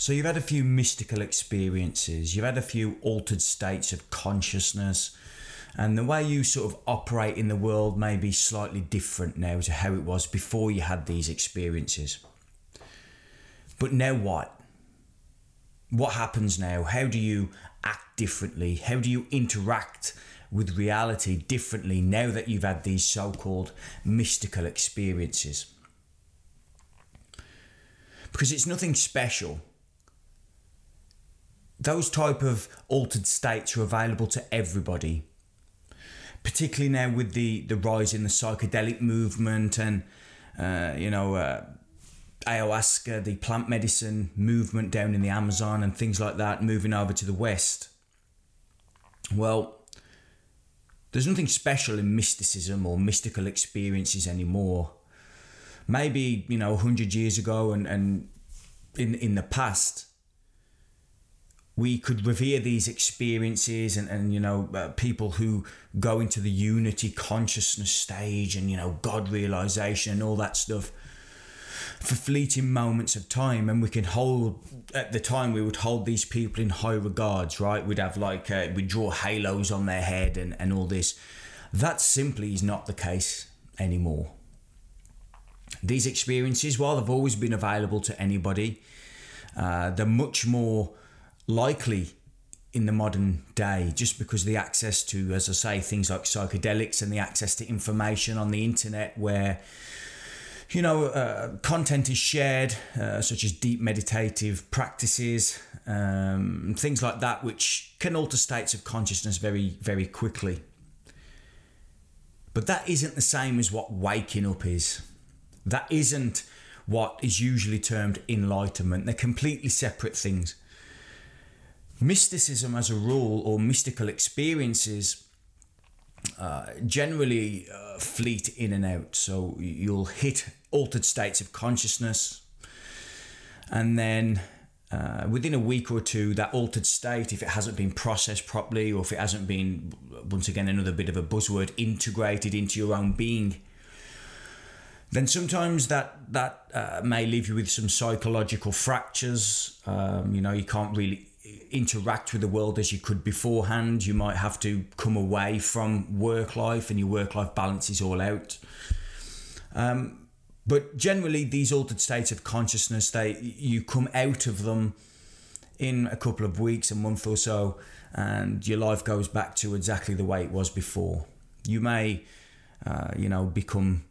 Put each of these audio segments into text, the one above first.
So you've had a few mystical experiences, you've had a few altered states of consciousness, and the way you sort of operate in the world may be slightly different now to how it was before you had these experiences. But now what? What happens now? How do you act differently? How do you interact with reality differently now that you've had these so called mystical experiences? Because it's nothing special those type of altered states are available to everybody particularly now with the the rise in the psychedelic movement and uh, you know uh, ayahuasca the plant medicine movement down in the amazon and things like that moving over to the west. Well there's nothing special in mysticism or mystical experiences anymore. Maybe you know 100 years ago and, and in in the past we could revere these experiences and, and you know uh, people who go into the unity consciousness stage and you know god realization and all that stuff for fleeting moments of time. And we can hold at the time we would hold these people in high regards right? We'd have like uh, we'd draw halos on their head and, and all this. That simply is not the case anymore. These experiences while they've always been available to anybody uh, they're much more likely in the modern day just because the access to as i say things like psychedelics and the access to information on the internet where you know uh, content is shared uh, such as deep meditative practices um, things like that which can alter states of consciousness very very quickly. But that isn't the same as what waking up is. That isn't what is usually termed enlightenment. They're completely separate things mysticism as a rule or mystical experiences uh, generally uh, fleet in and out. So you'll hit altered states of consciousness, and then uh, within a week or two, that altered state, if it hasn't been processed properly, or if it hasn't been, once again, another bit of a buzzword, integrated into your own being, then sometimes that that uh, may leave you with some psychological fractures. Um, you know, you can't really interact with the world as you could beforehand. You might have to come away from work life and your work life balance is all out. Um, but generally, these altered states of consciousness, they you come out of them in a couple of weeks, a month or so, and your life goes back to exactly the way it was before. You may, uh, you know, become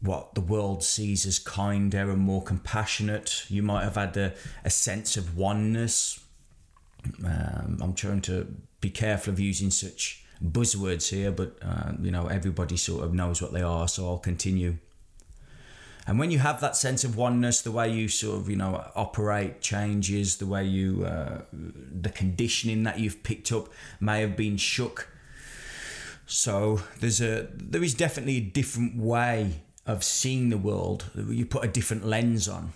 what the world sees as kinder and more compassionate. You might have had a, a sense of oneness um, I'm trying to be careful of using such buzzwords here, but uh, you know everybody sort of knows what they are, so I'll continue. And when you have that sense of oneness, the way you sort of you know operate changes, the way you uh, the conditioning that you've picked up may have been shook. So there's a there is definitely a different way of seeing the world. You put a different lens on.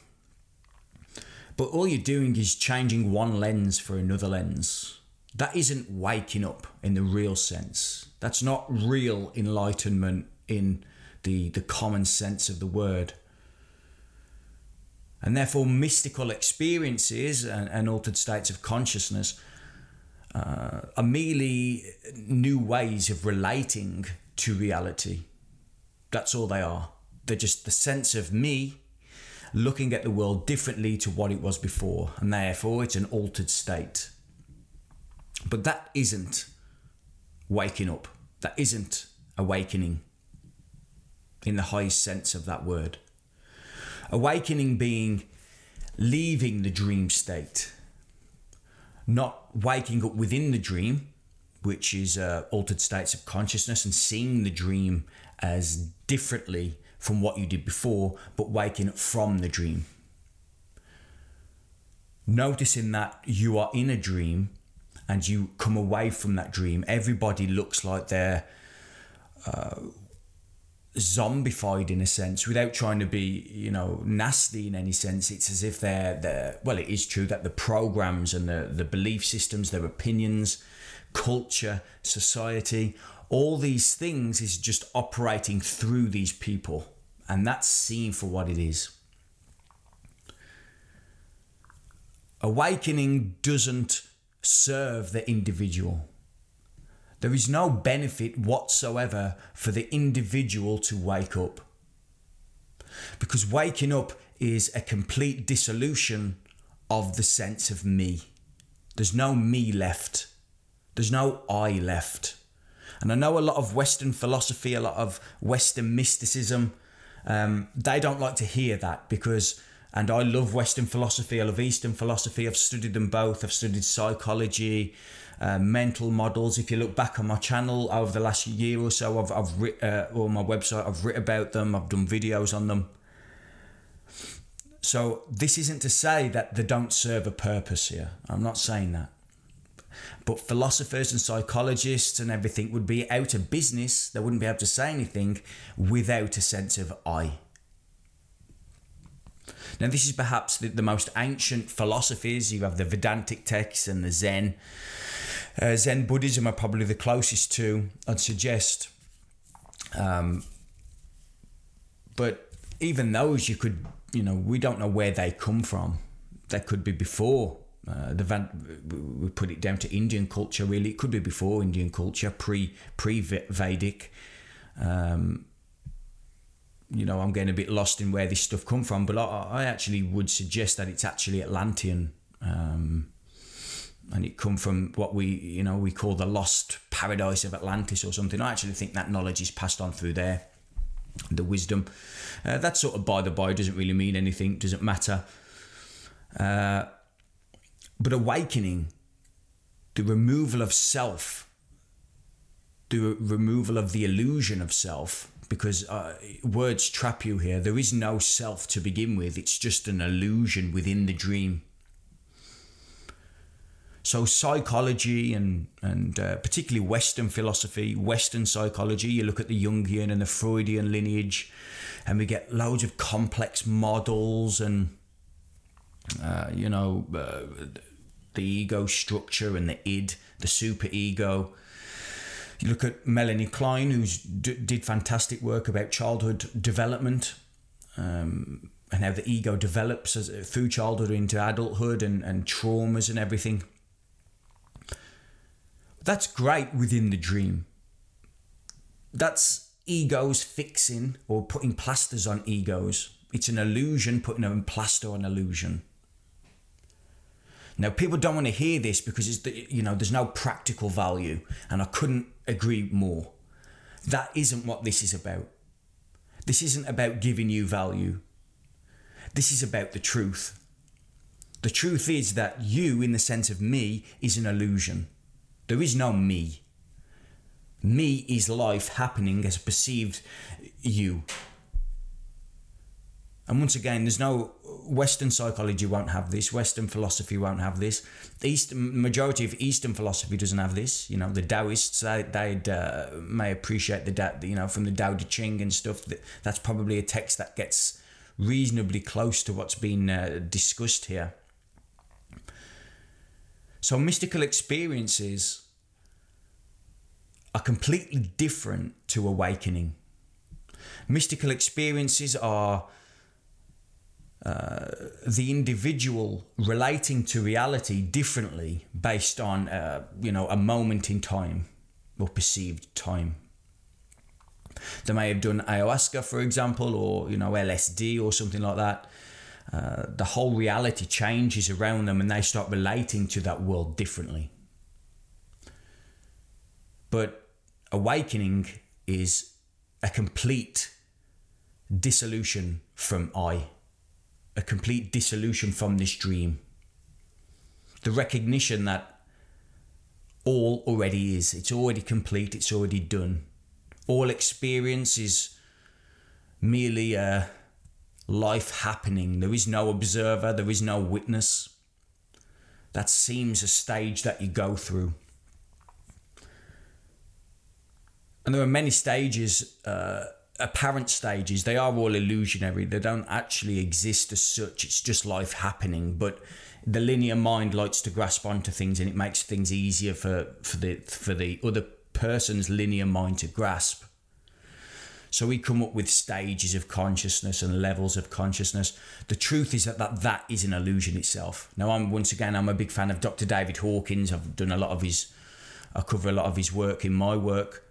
But all you're doing is changing one lens for another lens. That isn't waking up in the real sense. That's not real enlightenment in the, the common sense of the word. And therefore, mystical experiences and, and altered states of consciousness uh, are merely new ways of relating to reality. That's all they are. They're just the sense of me looking at the world differently to what it was before, and therefore it's an altered state. But that isn't waking up, that isn't awakening in the highest sense of that word. Awakening being leaving the dream state, not waking up within the dream, which is uh, altered states of consciousness, and seeing the dream as differently from what you did before, but waking from the dream. Noticing that you are in a dream and you come away from that dream, everybody looks like they're uh, zombified in a sense without trying to be you know nasty in any sense it's as if they're they're well it is true that the programs and the the belief systems their opinions culture society all these things is just operating through these people, and that's seen for what it is. Awakening doesn't serve the individual. There is no benefit whatsoever for the individual to wake up. Because waking up is a complete dissolution of the sense of me. There's no me left. There's no I left. And I know a lot of Western philosophy, a lot of Western mysticism, um, they don't like to hear that because, and I love Western philosophy, I love Eastern philosophy, I've studied them both, I've studied psychology, uh, mental models. If you look back on my channel over the last year or so, I've, I've written, uh, or my website, I've written about them, I've done videos on them. So this isn't to say that they don't serve a purpose here. I'm not saying that. But philosophers and psychologists and everything would be out of business. They wouldn't be able to say anything without a sense of I. Now, this is perhaps the, the most ancient philosophies. You have the Vedantic texts and the Zen. Uh, Zen Buddhism are probably the closest to, I'd suggest. Um, but even those, you could, you know, we don't know where they come from. They could be before uh, the Van, we put it down to Indian culture. Really, it could be before Indian culture, pre pre Vedic. Um, you know, I'm getting a bit lost in where this stuff come from, but I, I actually would suggest that it's actually Atlantean, um, and it come from what we you know we call the lost paradise of Atlantis or something. I actually think that knowledge is passed on through there, the wisdom. Uh, that sort of by the by doesn't really mean anything, doesn't matter. Uh, but awakening, the removal of self, the removal of the illusion of self, because uh, words trap you here. There is no self to begin with, it's just an illusion within the dream. So psychology and and uh, particularly Western philosophy, Western psychology. You look at the Jungian and the Freudian lineage, and we get loads of complex models and uh, you know uh, the ego structure and the id, the super ego. You look at Melanie Klein, who d- did fantastic work about childhood development um, and how the ego develops as, through childhood into adulthood and, and traumas and everything. That's great within the dream. That's egos fixing or putting plasters on egos. It's an illusion, putting a plaster on illusion. Now, people don't want to hear this because it's the, you know there's no practical value, and I couldn't agree more. That isn't what this is about. This isn't about giving you value. This is about the truth. The truth is that you, in the sense of me, is an illusion. There is no me. Me is life happening as perceived you. And once again, there's no Western psychology won't have this. Western philosophy won't have this. The East majority of Eastern philosophy doesn't have this. You know, the Taoists they they'd uh, may appreciate the da, you know from the Tao Te Ching and stuff. That that's probably a text that gets reasonably close to what's been uh, discussed here. So mystical experiences are completely different to awakening. Mystical experiences are uh, the individual relating to reality differently based on uh, you know a moment in time or perceived time. They may have done ayahuasca, for example, or you know LSD or something like that. Uh, the whole reality changes around them, and they start relating to that world differently. But awakening is a complete dissolution from I a complete dissolution from this dream. The recognition that all already is, it's already complete, it's already done. All experience is merely a life happening. There is no observer, there is no witness. That seems a stage that you go through. And there are many stages. Uh, apparent stages, they are all illusionary. They don't actually exist as such. It's just life happening. But the linear mind likes to grasp onto things, and it makes things easier for for the for the other person's linear mind to grasp. So we come up with stages of consciousness and levels of consciousness. The truth is that that, that is an illusion itself. Now, I'm once again, I'm a big fan of Dr. David Hawkins. I've done a lot of his, I cover a lot of his work in my work.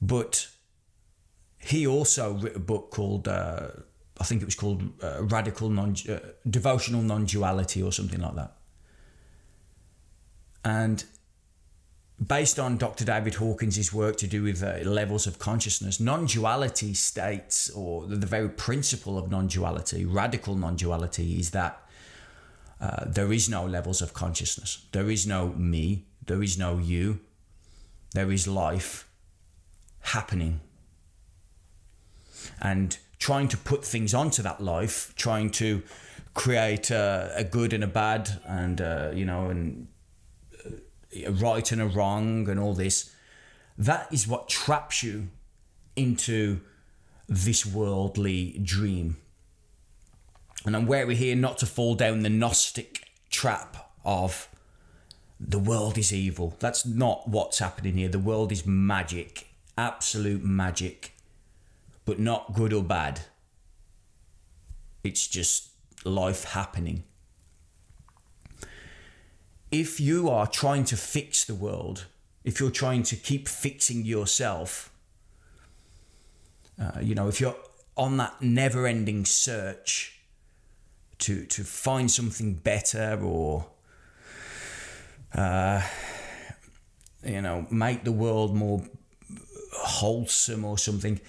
But he also wrote a book called, uh, I think it was called uh, Radical Non uh, Devotional Non Duality or something like that. And based on Dr. David Hawkins' work to do with uh, levels of consciousness, non duality states, or the very principle of non duality, radical non duality, is that uh, there is no levels of consciousness. There is no me, there is no you, there is life happening. And trying to put things onto that life, trying to create a, a good and a bad, and, uh, you know, and a right and a wrong and all this, that is what traps you into this worldly dream. And I'm wary here not to fall down the Gnostic trap of the world is evil. That's not what's happening here. The world is magic, absolute magic, but not good or bad. It's just life happening if you are trying to fix the world, if you're trying to keep fixing yourself, uh, you know, if you're on that never ending search to, to find something better or, uh, you know, make the world more wholesome or something,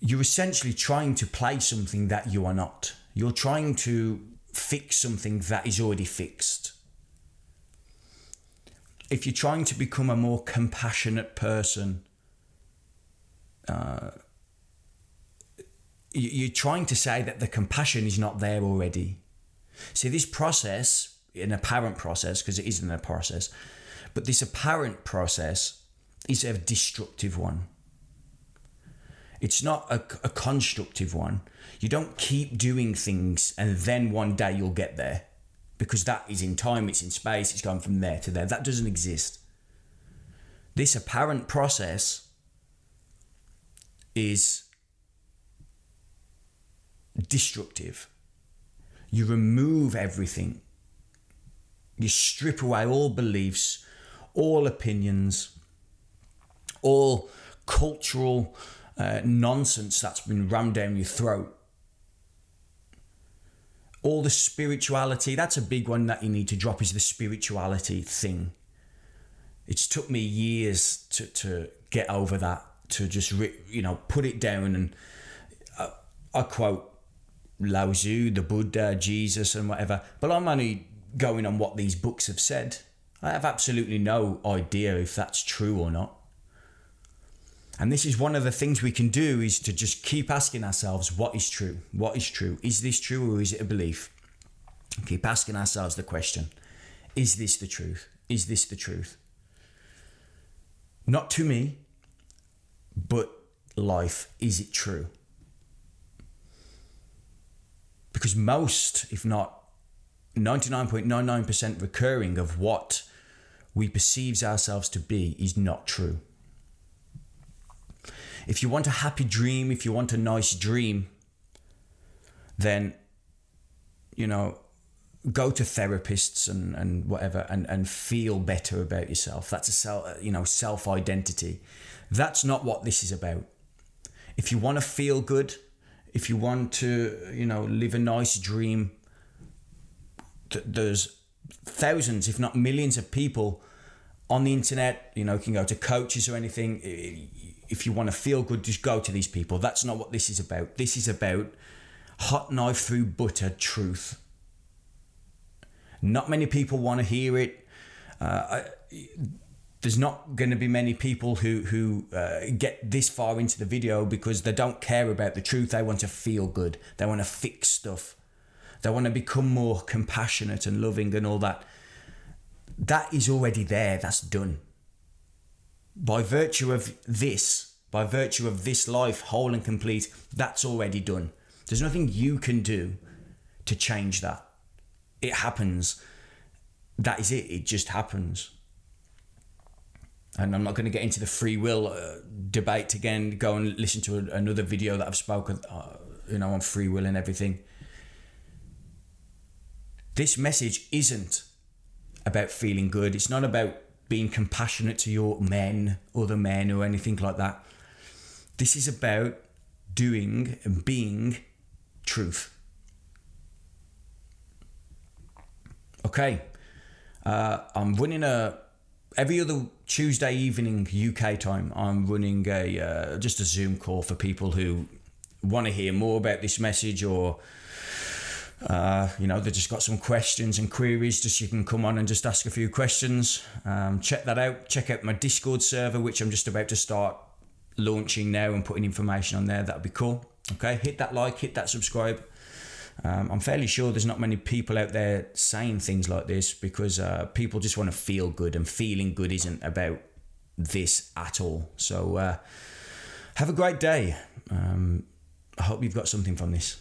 you're essentially trying to play something that you are not. You're trying to fix something that is already fixed if you're trying to become a more compassionate person, uh, you're trying to say that the compassion is not there already. See, this process, an apparent process, because it isn't a process, but this apparent process is a destructive one. It's not a, a constructive one. You don't keep doing things and then one day you'll get there because that is in time, it's in space, it's going from there to there. That doesn't exist. This apparent process is destructive. You remove everything, you strip away all beliefs, all opinions, all cultural uh, nonsense that's been rammed down your throat all the spirituality that's a big one that you need to drop is the spirituality thing it's took me years to, to get over that to just you know put it down and uh, I quote Lao Tzu, the Buddha, Jesus, and whatever. But I'm only going on what these books have said. I have absolutely no idea if that's true or not. And this is one of the things we can do is to just keep asking ourselves what is true? What is true? Is this true or is it a belief? Keep asking ourselves the question Is this the truth? Is this the truth? Not to me, but life, is it true? Because most, if not 99.99% recurring of what we perceive ourselves to be is not true. If you want a happy dream, if you want a nice dream, then, you know, go to therapists and, and whatever and, and feel better about yourself. That's a self, you know, self identity. That's not what this is about. If you want to feel good, if you want to, you know, live a nice dream, th- there's thousands, if not millions of people on the internet, you know, you can go to coaches or anything if you want to feel good, just go to these people. That's not what this is about. This is about hot knife through butter truth. Not many people want to hear it. Uh, I, there's not going to be many people who who uh, get this far into the video because they don't care about the truth. They want to feel good. They want to fix stuff. They want to become more compassionate and loving and all that. That is already there. That's done by virtue of this, by virtue of this life, whole and complete, that's already done. There's nothing you can do to change that. It happens. That is it. It just happens. and I'm not going to get into the free will uh, debate again. Go and listen to a, another video that I've spoken, uh, you know, on free will and everything. This message isn't about feeling good. It's not about being compassionate to your men, other men, or anything like that. This is about doing and being truth. Okay, uh, I'm running a every other Tuesday evening UK time. I'm running a uh, just a Zoom call for people who want to hear more about this message or. Uh, you know, they just got some questions and queries. Just you can come on and just ask a few questions. Um, check that out. Check out my Discord server, which I'm just about to start launching now and putting information on there. That'd be cool. Okay, hit that like, hit that subscribe. Um, I'm fairly sure there's not many people out there saying things like this because uh, people just want to feel good, and feeling good isn't about this at all. So, uh, have a great day. Um, I hope you've got something from this.